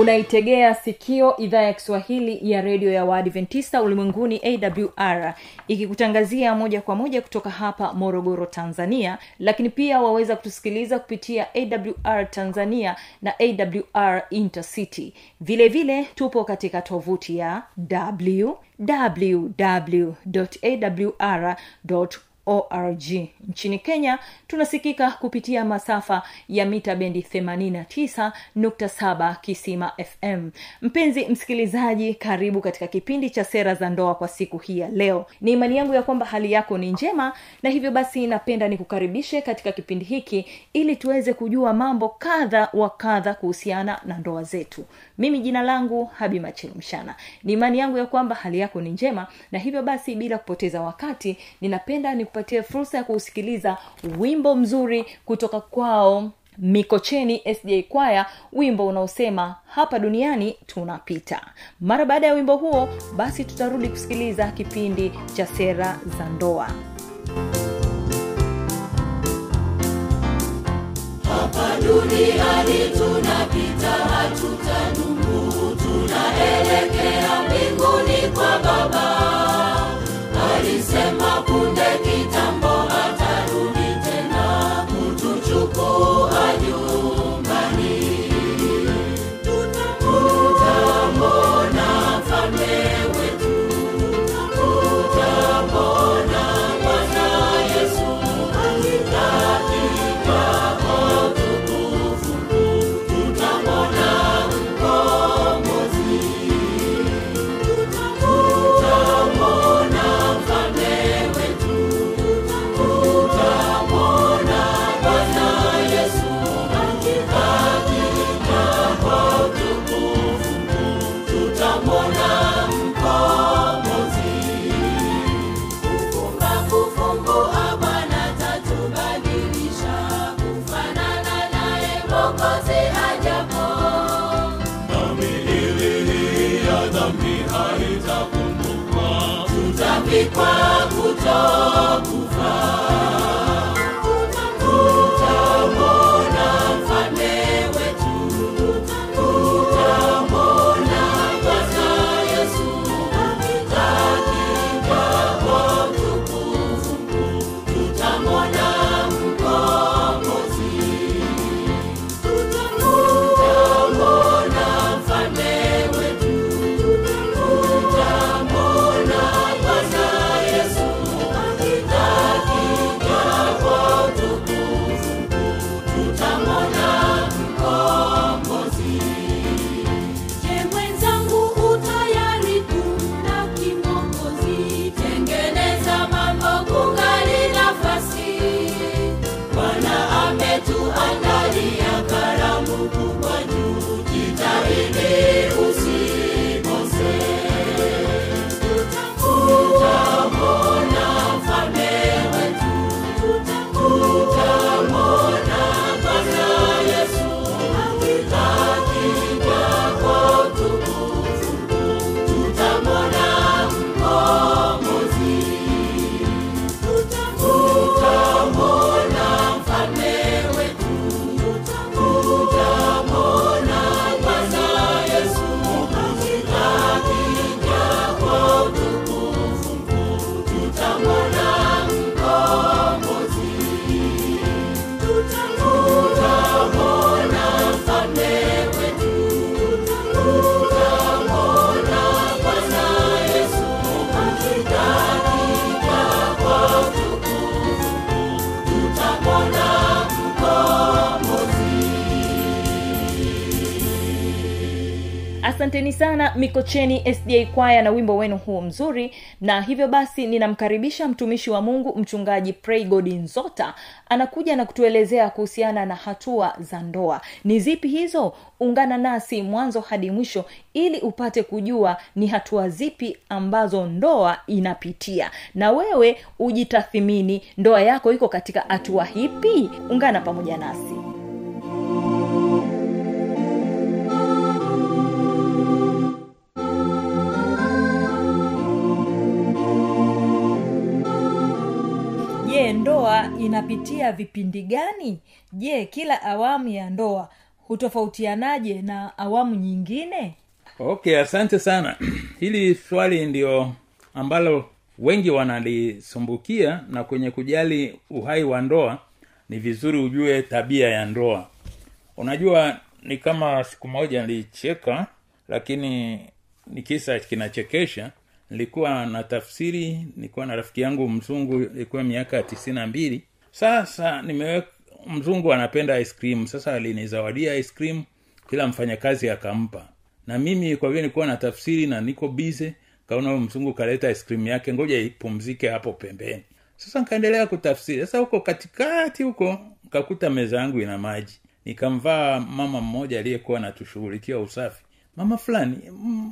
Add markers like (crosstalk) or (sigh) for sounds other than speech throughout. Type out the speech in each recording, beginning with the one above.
unaitegea sikio idhaa ya kiswahili ya redio ya waadventista ulimwenguni awr ikikutangazia moja kwa moja kutoka hapa morogoro tanzania. Lakini pia waweza kutusikiliza kupitia awr tanzania na awr intercity. Vile vile tupo katika tovuti ya www.awr org nchini kenya tunasikika kupitia masafa ya mita bendi 89.7 kisima fm mpenzi msikilizaji karibu katika kipindi cha sera za ndoa kwa siku hii ya leo. Ni imani yangu ya kwamba hali yako ni njema na hivyo basi napenda nikukaribishe katika kipindi hiki ili tuweze kujua mambo kadha wa kadha kuhusiana na ndoa zetu. Mimi jina langu habi machilumshana ni imani yangu ya kwamba hali yako ni njema na hivyo basi bila kupoteza wakati ninapenda nikupatie fursa ya kuusikiliza wimbo mzuri kutoka kwao mikocheni sj kwaya wimbo unaosema hapa duniani tunapita. Mara baada ya wimbo huo basi tutarudi kusikiliza kipindi cha sera za ndoa. Hapa duniani tunapita hatutadumu tunaelekea mbinguni kwa baba. Alisema sana sda kwaya na wimbo wenu huu mzuri. Na hivyo basi ninamkaribisha mtumishi wa mungu mchungaji praygod nzota. Anakuja na kutuelezea kuhusiana na hatua za ndoa. Ni zipi hizo? Ungana nasi mwanzo hadi mwisho ili upate kujua ni hatua zipi ambazo ndoa inapitia. Na wewe ujitathimini ndoa yako iko katika hatua hipi? Ungana pamoja nasi ndoa inapitia vipindi gani? Je kila awamu ya ndoa hutofautianaje na awamu nyingine? Okay asante sana. (clears throat) Hili swali ndio ambalo wengi wanalisumbukia na kwenye kujali uhai wa ndoa ni vizuri ujue tabia ya ndoa. Unajua ni kama siku moja nilicheka lakini ni kisa kinachekesha nilikuwa na tafsiri nilikuwa na rafiki yangu mzungu ilikuwa miaka tisini na mbili. Sasa nimewe mzungu anapenda ice cream. Sasa alinizawadia ice cream kila mfanyakazi akampa. Na mimi kwa vile nilikuwa na tafsiri na niko bize kaona mzungu kaleta ice cream yake ngoja ipumzike hapo pembeni. Sasa nkaendelea kutafsiri. Sasa huko katikati huko nkakuta meza yangu ina maji. Nikamvaa mama mmoja aliyekuwa anatushughulikia usafi mama fulani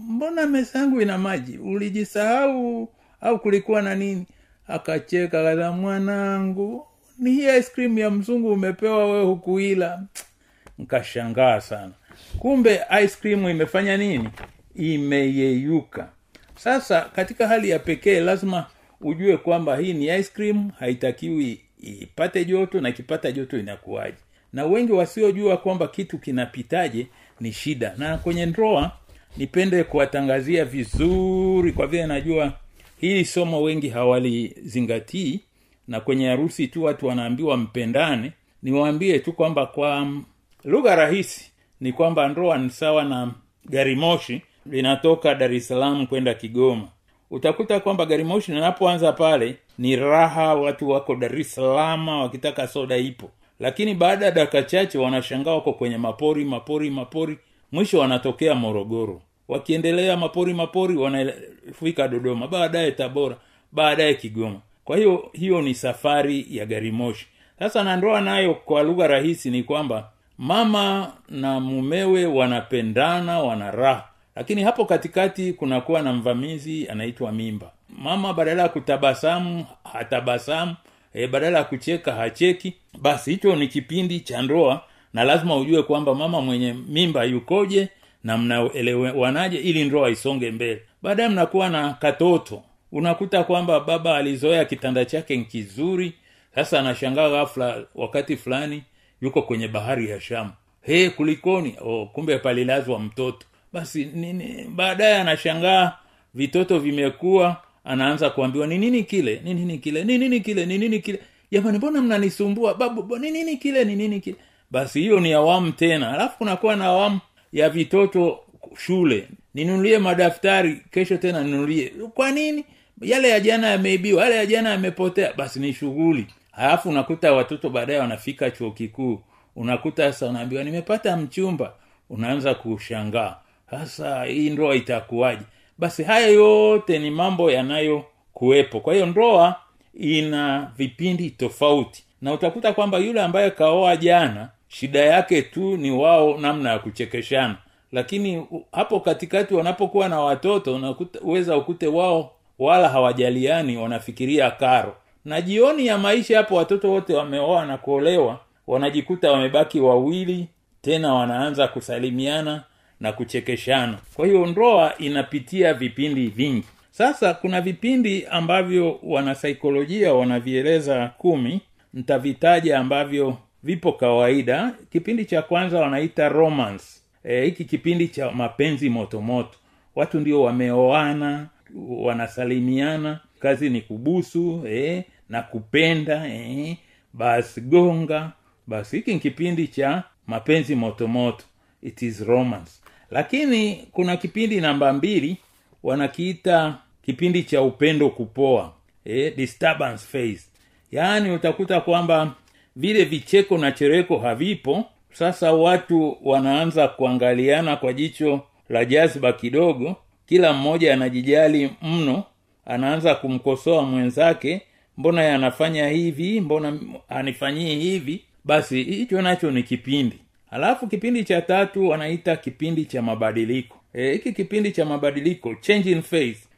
mbona meza yangu ina maji? Ulijisahau au kulikuwa na nini? Akacheka kaza mwanangu ni hii ice cream ya mzungu umepewa wewe hukuila. (tsk) Nkashangaa sana. Kumbe ice cream imefanya nini? Imeyeyuka. Sasa katika hali ya pekee lazima ujue kwamba hii ni ice cream haitakiwi ipate joto na ikipata joto inakuwaje. Na wengi wasiojua kwamba kitu kinapitaje ni shida. Na kwenye ndoa nipende kuwatangazia vizuri kwa vile najua hili somo wengi hawalizingatii na kwenye harusi tu watu wanaambiwa mpendane. Niwaambie tu kwamba kwa mm, lugha rahisi ni kwamba ndoa ni sawa na gari moshi linatoka dar es salaam kwenda kigoma. Utakuta kwamba gari moshi linapoanza pale ni raha watu wako dar es salaam wakitaka soda ipo lakini baada ya dakika chache wanashangaa wako kwenye mapori mapori mapori. Mwisho wanatokea morogoro. Wakiendelea mapori mapori wanafika dodoma. Baadaye tabora baadaye kigoma. Kwa hiyo hiyo ni safari ya gari moshi sasa na ndoa nayo kwa lugha rahisi ni kwamba mama na mumewe wanapendana wana raha. Lakini hapo katikati kunakuwa na mvamizi anaitwa mimba. Mama badala ya kutabasamu hatabasamu e, badala ya kucheka hacheki. Basi hicho ni kipindi cha ndoa na lazima ujue kwamba mama mwenye mimba yukoje na mnaelewanaje ili ndoa isonge mbele. Baadaye mnakuwa na katoto. Unakuta kwamba baba alizoea kitanda chake kizuri. Sasa anashangaa ghafla wakati fulani yuko kwenye bahari ya shamu. He kulikoni? Oh, kumbe palilazwa mtoto. Basi nini? Baadaye anashangaa vitoto vimekuwa anaanza kuambiwa ni nini kile? Ni nini kile? Ni nini kile? Ni nini kile? Jamani mbona mnanisumbua? Babu ni nini kile? Ni nini kile? Basi hiyo ni awamu tena. Alafu kunakuwa na awamu ya vitoto shule. Ninunulie madaftari kesho tena ninunulie. Kwa nini? Yale ya jana yameibiwa yale ya jana yamepotea. Basi ni shughuli. Halafu unakuta watoto baadaye wanafika chuo kikuu. Unakuta sasa unaambiwa nimepata mchumba. Unaanza kushangaa. Sasa hii ndoa itakuwaje basi haya yote ni mambo yanayokuwepo kwa hiyo ndoa ina vipindi tofauti. Na utakuta kwamba yule ambaye kaoa jana shida yake tu ni wao namna ya kuchekeshana. Lakini hapo katikati wanapokuwa na watoto uweza ukute wao wala hawajaliani wanafikiria karo. Na jioni ya maisha hapo watoto wote wameoa na kuolewa wanajikuta wamebaki wawili tena wanaanza kusalimiana na kuchekeshana. Kwa hiyo ndoa inapitia vipindi vingi. Sasa kuna vipindi ambavyo wanasaikolojia wanavieleza kumi. Nitavitaja ambavyo vipo kawaida. Kipindi cha kwanza wanaita romance. E, hiki kipindi cha mapenzi motomoto watu ndio wameoana wanasalimiana. Kazi ni kubusu e, na kupenda e, basi gonga. Basi hiki ni kipindi cha mapenzi motomoto it is romance lakini kuna kipindi namba mbili wanakiita kipindi cha upendo kupoa eh, disturbance phase. Yaani utakuta kwamba vile vicheko na chereko havipo sasa watu wanaanza kuangaliana kwa jicho la jazba kidogo kila mmoja anajijali mno anaanza kumkosoa mwenzake mbona yeye anafanya hivi? Mbona anifanyii hivi? Basi hicho nacho ni kipindi alafu kipindi cha tatu wanaita kipindi cha mabadiliko. E, hiki kipindi cha mabadiliko change in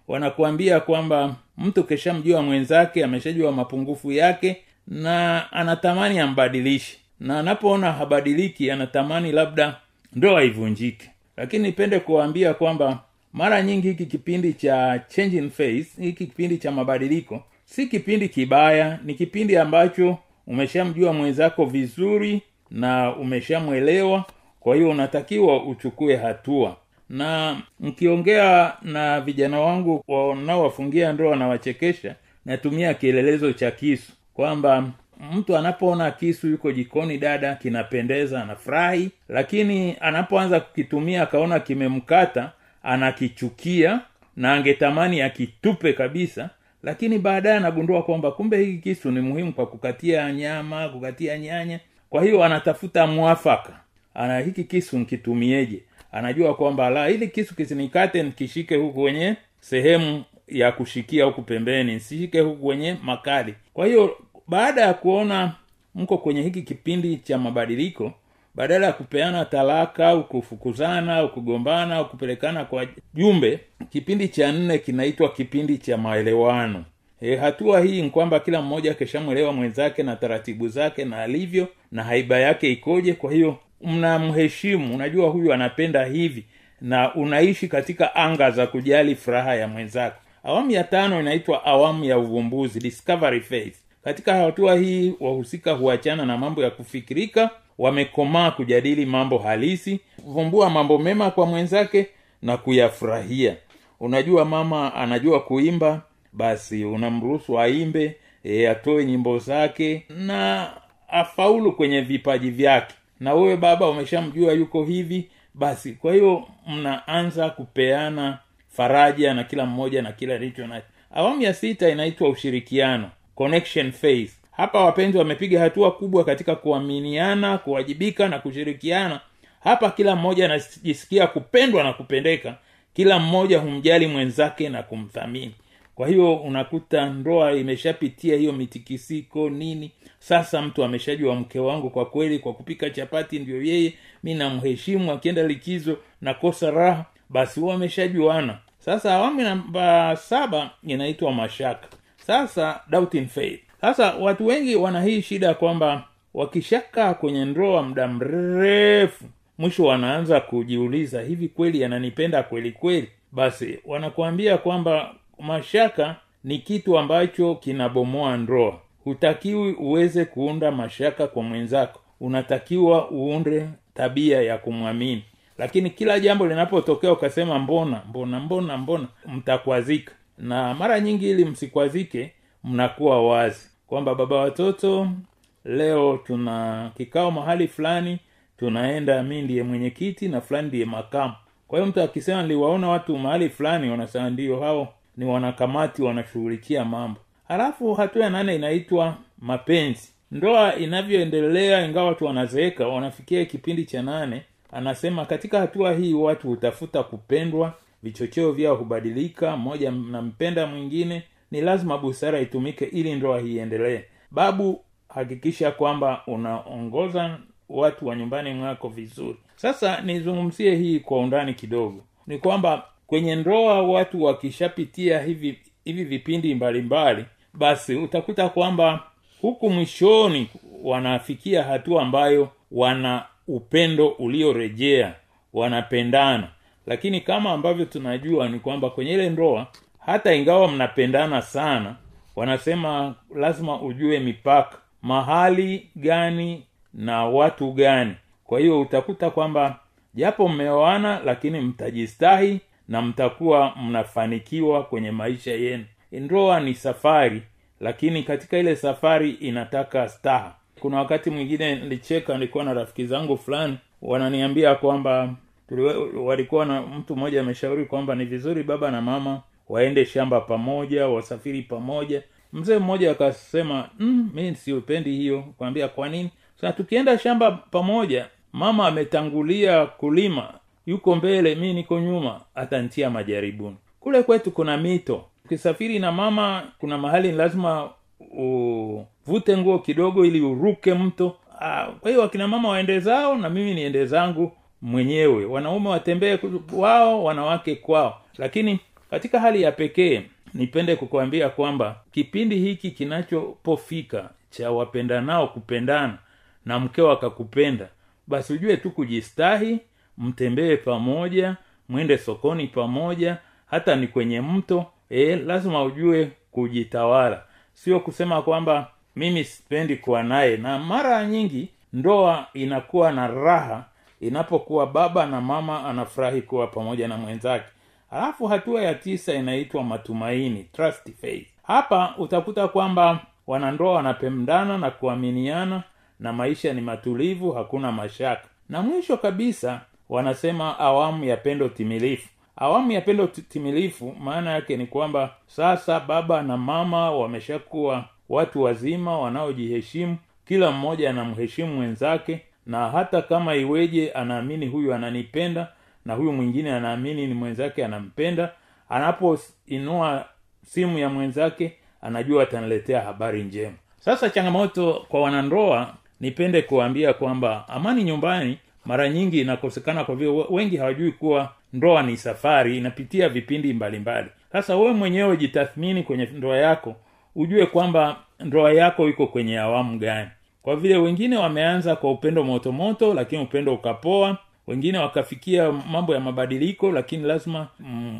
wanakuambia kwamba mtu keshamjua mwenzake ameshajua mapungufu yake na anatamani ambadilishe. Na anapoona habadiliki anatamani labda ndoa ivunjike. Lakini nipende kuwaambia kwamba mara nyingi hiki kipindi cha change in hiki kipindi cha mabadiliko si kipindi kibaya ni kipindi ambacho umeshamjua mwenzako vizuri na umeshamwelewa kwa hiyo unatakiwa uchukue hatua. Na mkiongea na vijana wangu wanaowafungia ndoa wanawachekesha natumia kielelezo cha kisu. Kwamba mtu anapoona kisu yuko jikoni dada kinapendeza anafurahi lakini anapoanza kukitumia akaona kimemkata anakichukia na angetamani akitupe kabisa lakini baadaye anagundua kwamba kumbe hiki kisu ni muhimu kwa kukatia nyama kukatia nyanya kwa hiyo anatafuta mwafaka. Ana hiki kisu nkitumieje? Anajua kwamba la hili kisu kisinikate nikishike huku kwenye sehemu ya kushikia huku pembeni nsishike huku kwenye makali. Kwa hiyo baada ya kuona mko kwenye hiki kipindi cha mabadiliko badala ya kupeana talaka au kufukuzana au kugombana au kupelekana kwa jumbe kipindi cha nne kinaitwa kipindi cha maelewano e, hatua hii ni kwamba kila mmoja akishamwelewa mwenzake na taratibu zake na alivyo na haiba yake ikoje kwa hiyo mnamheshimu unajua huyu anapenda hivi na unaishi katika anga za kujali furaha ya mwenzako. Awamu ya tano inaitwa awamu ya uvumbuzi discovery phase. Katika hatua hii wahusika huachana na mambo ya kufikirika wamekomaa kujadili mambo halisi vumbua mambo mema kwa mwenzake na kuyafurahia. Unajua mama anajua kuimba basi unamruhusu aimbe e, atoe nyimbo zake na afaulu kwenye vipaji vyake. Na wewe baba umeshamjua yuko hivi basi kwa hiyo mnaanza kupeana faraja na kila mmoja na kila alicho nacho. Awamu ya sita inaitwa ushirikiano connection phase. Hapa wapenzi wamepiga hatua kubwa katika kuaminiana kuwajibika na kushirikiana. Hapa kila mmoja anajisikia kupendwa na kupendeka. Kila mmoja humjali mwenzake na kumthamini kwa hiyo unakuta ndoa imeshapitia hiyo mitikisiko nini? Sasa mtu ameshajua mke wangu kwa kweli kwa kupika chapati ndio yeye mi namheshimu akienda likizo nakosa raha basi huwa ameshajuana. Sasa awamu namba saba inaitwa mashaka. Sasa doubting faith. Sasa watu wengi wana hii shida kwamba wakishakaa kwenye ndoa muda mrefu mwisho wanaanza kujiuliza hivi kweli ananipenda kweli kweli? Basi wanakuambia kwamba mashaka ni kitu ambacho kinabomoa ndoa. Hutakiwi uweze kuunda mashaka kwa mwenzako. Unatakiwa uunde tabia ya kumwamini. Lakini kila jambo linapotokea ukasema mbona mbona mbona mbona? Mtakwazika. Na mara nyingi ili msikwazike mnakuwa wazi. Kwamba baba watoto leo tuna kikao mahali fulani tunaenda mi ndiye mwenyekiti na fulani ndiye makamu. Kwa hiyo mtu akisema niliwaona watu mahali fulani wanasema ndio hao ni wanakamati wanashughulikia mambo. Halafu hatua ya nane inaitwa mapenzi. Ndoa inavyoendelea ingawa watu wanazeeka wanafikia kipindi cha nane anasema katika hatua hii watu hutafuta kupendwa vichocheo vyao hubadilika mmoja nampenda mwingine ni lazima busara itumike ili ndoa hii iendelee. Babu hakikisha kwamba unaongoza watu wa nyumbani mwako vizuri. Sasa nizungumzie hii kwa undani kidogo. Ni kwamba kwenye ndoa watu wakishapitia hivi hivi vipindi mbalimbali mbali, basi utakuta kwamba huku mwishoni wanafikia hatua ambayo wana upendo uliorejea wanapendana. Lakini kama ambavyo tunajua ni kwamba kwenye ile ndoa hata ingawa mnapendana sana wanasema lazima ujue mipaka mahali gani na watu gani. Kwa hiyo utakuta kwamba japo mmeoana lakini mtajistahi na mtakuwa mnafanikiwa kwenye maisha yenu. Ndoa ni safari lakini katika ile safari inataka staha. Kuna wakati mwingine nilicheka nilikuwa na rafiki zangu fulani wananiambia kwamba walikuwa na mtu mmoja ameshauri kwamba ni vizuri baba na mama waende shamba pamoja wasafiri pamoja. Mzee mmoja akasema mm, siupendi hiyo. Kwambia kwa nini? Sasa tukienda shamba pamoja mama ametangulia kulima yuko mbele mi niko nyuma atantia majaribuni. Kule kwetu kuna mito. Ukisafiri na mama kuna mahali lazima uvute nguo kidogo ili uruke mto. Ah, kwa hiyo wakina mama waende zao na mimi niende zangu mwenyewe. Wanaume watembee wao wanawake kwao. Lakini katika hali ya pekee nipende kukuambia kwamba kipindi hiki kinachopofika cha wapendanao kupendana na mkeo akakupenda basi ujue tu kujistahi mtembee pamoja mwende sokoni pamoja hata ni kwenye mto e, lazima ujue kujitawala. Sio kusema kwamba mimi sipendi kuwa naye na mara nyingi ndoa inakuwa na raha inapokuwa baba na mama anafurahi kuwa pamoja na mwenzake. Alafu hatua ya tisa inaitwa matumaini trust faith. Hapa utakuta kwamba wanandoa wanapendana na kuaminiana na maisha ni matulivu hakuna mashaka. Na mwisho kabisa wanasema awamu ya pendo timilifu. Awamu ya pendo timilifu maana yake ni kwamba sasa baba na mama wameshakuwa watu wazima wanaojiheshimu kila mmoja anamheshimu mwenzake na hata kama iweje anaamini huyu ananipenda na huyu mwingine anaamini ni mwenzake anampenda anapoinua simu ya mwenzake anajua ataniletea habari njema. Sasa changamoto kwa wanandoa nipende kuambia kwamba amani nyumbani mara nyingi inakosekana kwa vile wengi hawajui kuwa ndoa ni safari inapitia vipindi mbalimbali. Sasa wewe mwenyewe jitathmini kwenye ndoa yako ujue kwamba ndoa yako iko kwenye awamu gani. Kwa vile wengine wameanza kwa upendo motomoto lakini upendo ukapoa wengine wakafikia mambo ya mabadiliko lakini lazima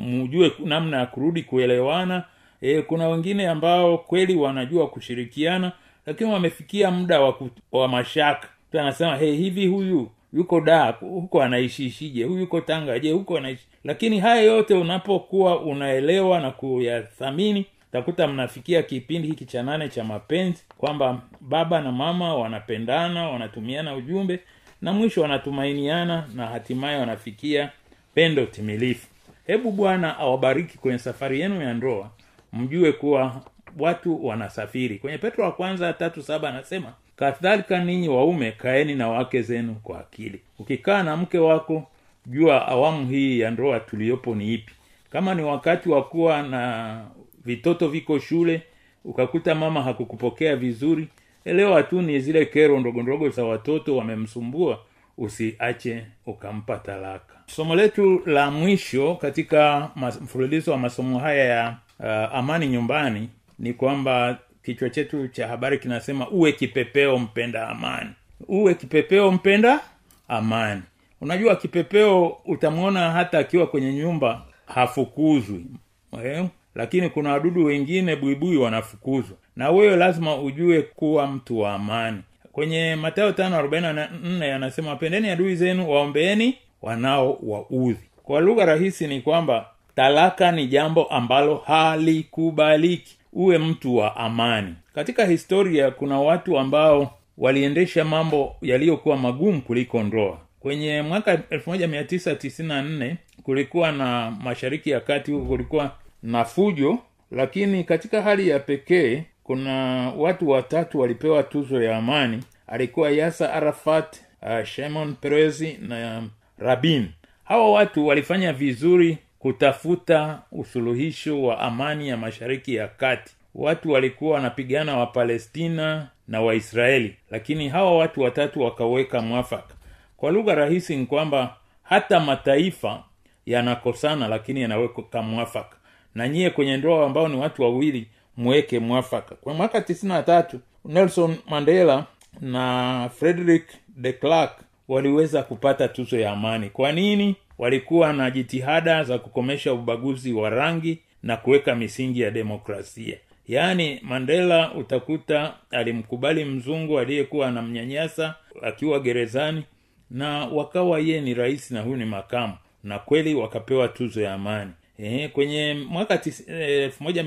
mjue namna ya kurudi kuelewana. E, kuna wengine ambao kweli wanajua kushirikiana lakini wamefikia muda wa, wa mashaka. Anasema hey, hivi huyu yuko da huko anaishishije? Huyu yuko tanga je huko anaishi? Lakini haya yote unapokuwa unaelewa na kuyathamini takuta mnafikia kipindi hiki cha nane cha mapenzi kwamba baba na mama wanapendana wanatumiana ujumbe na mwisho wanatumainiana na hatimaye wanafikia pendo timilifu. Hebu bwana awabariki kwenye safari yenu ya ndoa mjue kuwa watu wanasafiri. Kwenye petro wa kwanza tatu saba anasema kadhalika ninyi waume kaeni na wake zenu kwa akili. Ukikaa na mke wako jua awamu hii ya ndoa tuliyopo ni ipi. Kama ni wakati wa kuwa na vitoto viko shule ukakuta mama hakukupokea vizuri elewa tu ni zile kero ndogo ndogo za watoto wamemsumbua usiache ukampa talaka. Somo letu la mwisho katika mfululizo wa masomo haya ya uh, amani nyumbani ni kwamba kichwa chetu cha habari kinasema uwe kipepeo mpenda amani. Uwe kipepeo mpenda amani. Unajua kipepeo utamwona hata akiwa kwenye nyumba hafukuzwi eh? lakini kuna wadudu wengine buibui wanafukuzwa. Na wewe lazima ujue kuwa mtu wa amani. Kwenye matayo tano arobaini na nne anasema pendeni adui zenu waombeeni wanao waudhi. Kwa lugha rahisi ni kwamba talaka ni jambo ambalo halikubaliki uwe mtu wa amani. Katika historia kuna watu ambao waliendesha mambo yaliyokuwa magumu kuliko ndoa. Kwenye mwaka 1994 kulikuwa na mashariki ya kati huko kulikuwa na fujo lakini katika hali ya pekee kuna watu watatu walipewa tuzo ya amani. Alikuwa yasa arafat uh, shimon perezi na rabin. Hawa watu walifanya vizuri kutafuta usuluhisho wa amani ya mashariki ya kati. Watu walikuwa wanapigana wa palestina na waisraeli lakini hawa watu watatu wakaweka mwafaka. Kwa lugha rahisi ni kwamba hata mataifa yanakosana lakini yanaweka mwafaka. Na nyiye kwenye ndoa ambao ni watu wawili mweke mwafaka. Kwa mwaka tisini na tatu nelson mandela na frederick de clark waliweza kupata tuzo ya amani. Kwa nini walikuwa na jitihada za kukomesha ubaguzi wa rangi na kuweka misingi ya demokrasia. Yaani mandela utakuta alimkubali mzungu aliyekuwa anamnyanyasa akiwa gerezani na wakawa yeye ni rais na huyu ni makamu. Na kweli wakapewa tuzo ya amani. E, kwenye mwaka elfu moja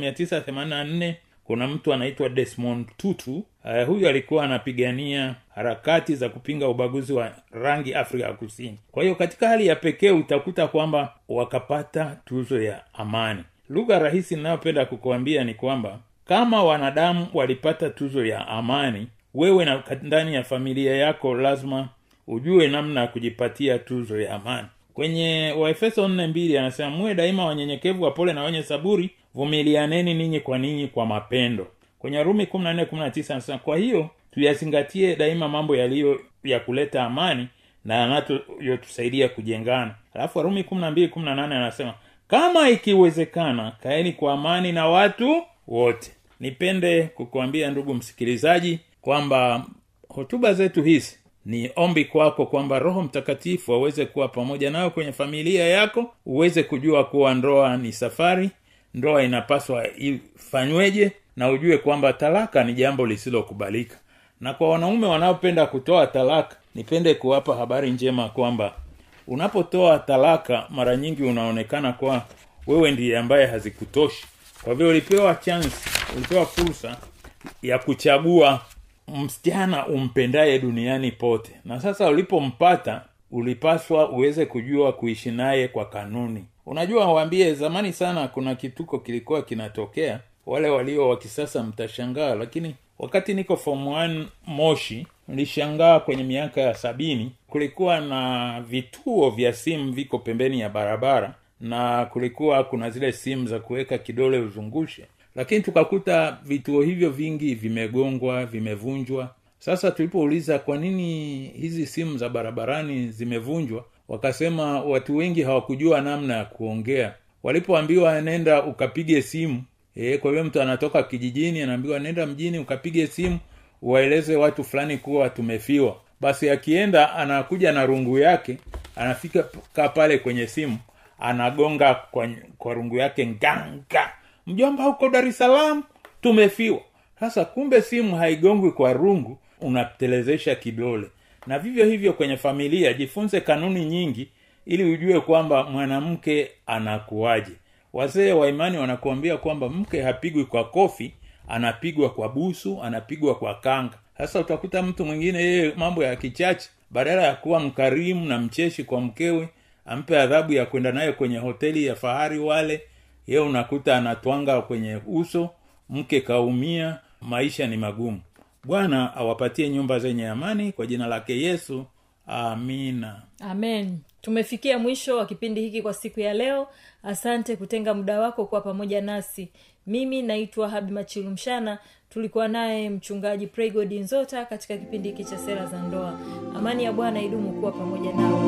kuna mtu anaitwa desmond tutu. Uh, huyu alikuwa anapigania harakati za kupinga ubaguzi wa rangi afrika ya kusini. Kwa hiyo katika hali ya pekee utakuta kwamba wakapata tuzo ya amani. Lugha rahisi inayopenda kukuambia ni kwamba kama wanadamu walipata tuzo ya amani wewe na ndani ya familia yako lazima ujue namna ya kujipatia tuzo ya amani. Kwenye waefeso nne mbili anasema muwe daima wanyenyekevu wapole na wenye saburi. Vumilianeni ninyi kwa ninyi kwa mapendo. Kwenye rumi anasema kwa hiyo tuyazingatie daima mambo yaliyo ya kuleta amani na yanayotusaidia kujengana. Alafu warumi kumi na mbili kumi na nane anasema kama ikiwezekana kaeni kwa amani na watu wote. Nipende kukuambia ndugu msikilizaji kwamba hotuba zetu hizi ni ombi kwako kwamba roho mtakatifu aweze kuwa pamoja nayo kwenye familia yako uweze kujua kuwa ndoa ni safari ndoa inapaswa ifanyweje na ujue kwamba talaka ni jambo lisilokubalika na kwa wanaume wanaopenda kutoa talaka nipende kuwapa habari njema kwamba unapotoa talaka mara nyingi unaonekana kwa wewe ndiye ambaye hazikutoshi. Kwa vile ulipewa chance ulipewa fursa ya kuchagua msichana umpendaye duniani pote. Na sasa ulipompata ulipaswa uweze kujua kuishi naye kwa kanuni. Unajua waambie zamani sana kuna kituko kilikuwa kinatokea. Wale walio wa kisasa mtashangaa lakini wakati niko form 1 moshi nilishangaa kwenye miaka ya sabini kulikuwa na vituo vya simu viko pembeni ya barabara na kulikuwa kuna zile simu za kuweka kidole uzungushe. Lakini tukakuta vituo hivyo vingi vimegongwa vimevunjwa. Sasa tulipouliza kwa nini hizi simu za barabarani zimevunjwa? Wakasema watu wengi hawakujua namna ya kuongea. Walipoambiwa nenda ukapige simu e, kwa hiyo mtu anatoka kijijini anaambiwa nenda mjini ukapige simu waeleze watu fulani kuwa tumefiwa. Basi akienda anakuja na rungu yake anafika ka pale kwenye simu anagonga kwa, kwa rungu yake nganga. Mjomba huko dar es salaam? Tumefiwa. Sasa kumbe simu haigongwi kwa rungu unatelezesha kidole. Na vivyo hivyo kwenye familia jifunze kanuni nyingi ili ujue kwamba mwanamke anakuwaje wazee wa imani wanakuambia kwamba mke hapigwi kwa kofi anapigwa kwa busu anapigwa kwa kanga. Sasa utakuta mtu mwingine yeye mambo ya kichache. Badala ya kuwa mkarimu na mcheshi kwa mkewe ampe adhabu ya kwenda naye kwenye hoteli ya fahari wale ye unakuta anatwanga kwenye uso mke kaumia maisha ni magumu. Bwana awapatie nyumba zenye amani kwa jina lake yesu amina. Amen tumefikia mwisho wa kipindi hiki kwa siku ya leo. Asante kutenga muda wako kuwa pamoja nasi. Mimi naitwa habi machilumshana tulikuwa naye mchungaji pregod nzota katika kipindi hiki cha sera za ndoa. Amani ya bwana idumu kuwa pamoja nao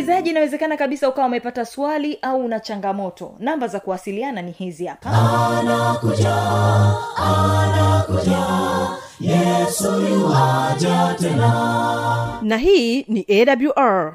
msikilizaji inawezekana kabisa ukawa umepata swali au una changamoto. Namba za kuwasiliana ni hizi hapa. Anakuja anakuja. Yesu tena. Na hii ni awr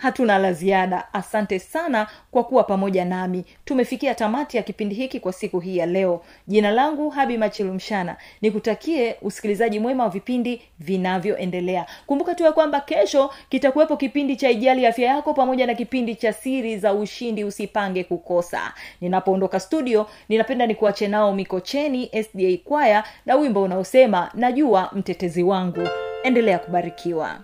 hatuna la ziada. Asante sana kwa kuwa pamoja nami. Tumefikia tamati ya kipindi hiki kwa siku hii ya leo. Jina langu habi machilumshana nikutakie usikilizaji mwema wa vipindi vinavyoendelea. Kumbuka tu ya kwamba kesho kitakuwepo kipindi cha ijali afya yako pamoja na kipindi cha siri za ushindi usipange kukosa. Ninapoondoka studio ninapenda nikuache nao mikocheni sda kwaya na wimbo unaosema najua mtetezi wangu. Endelea kubarikiwa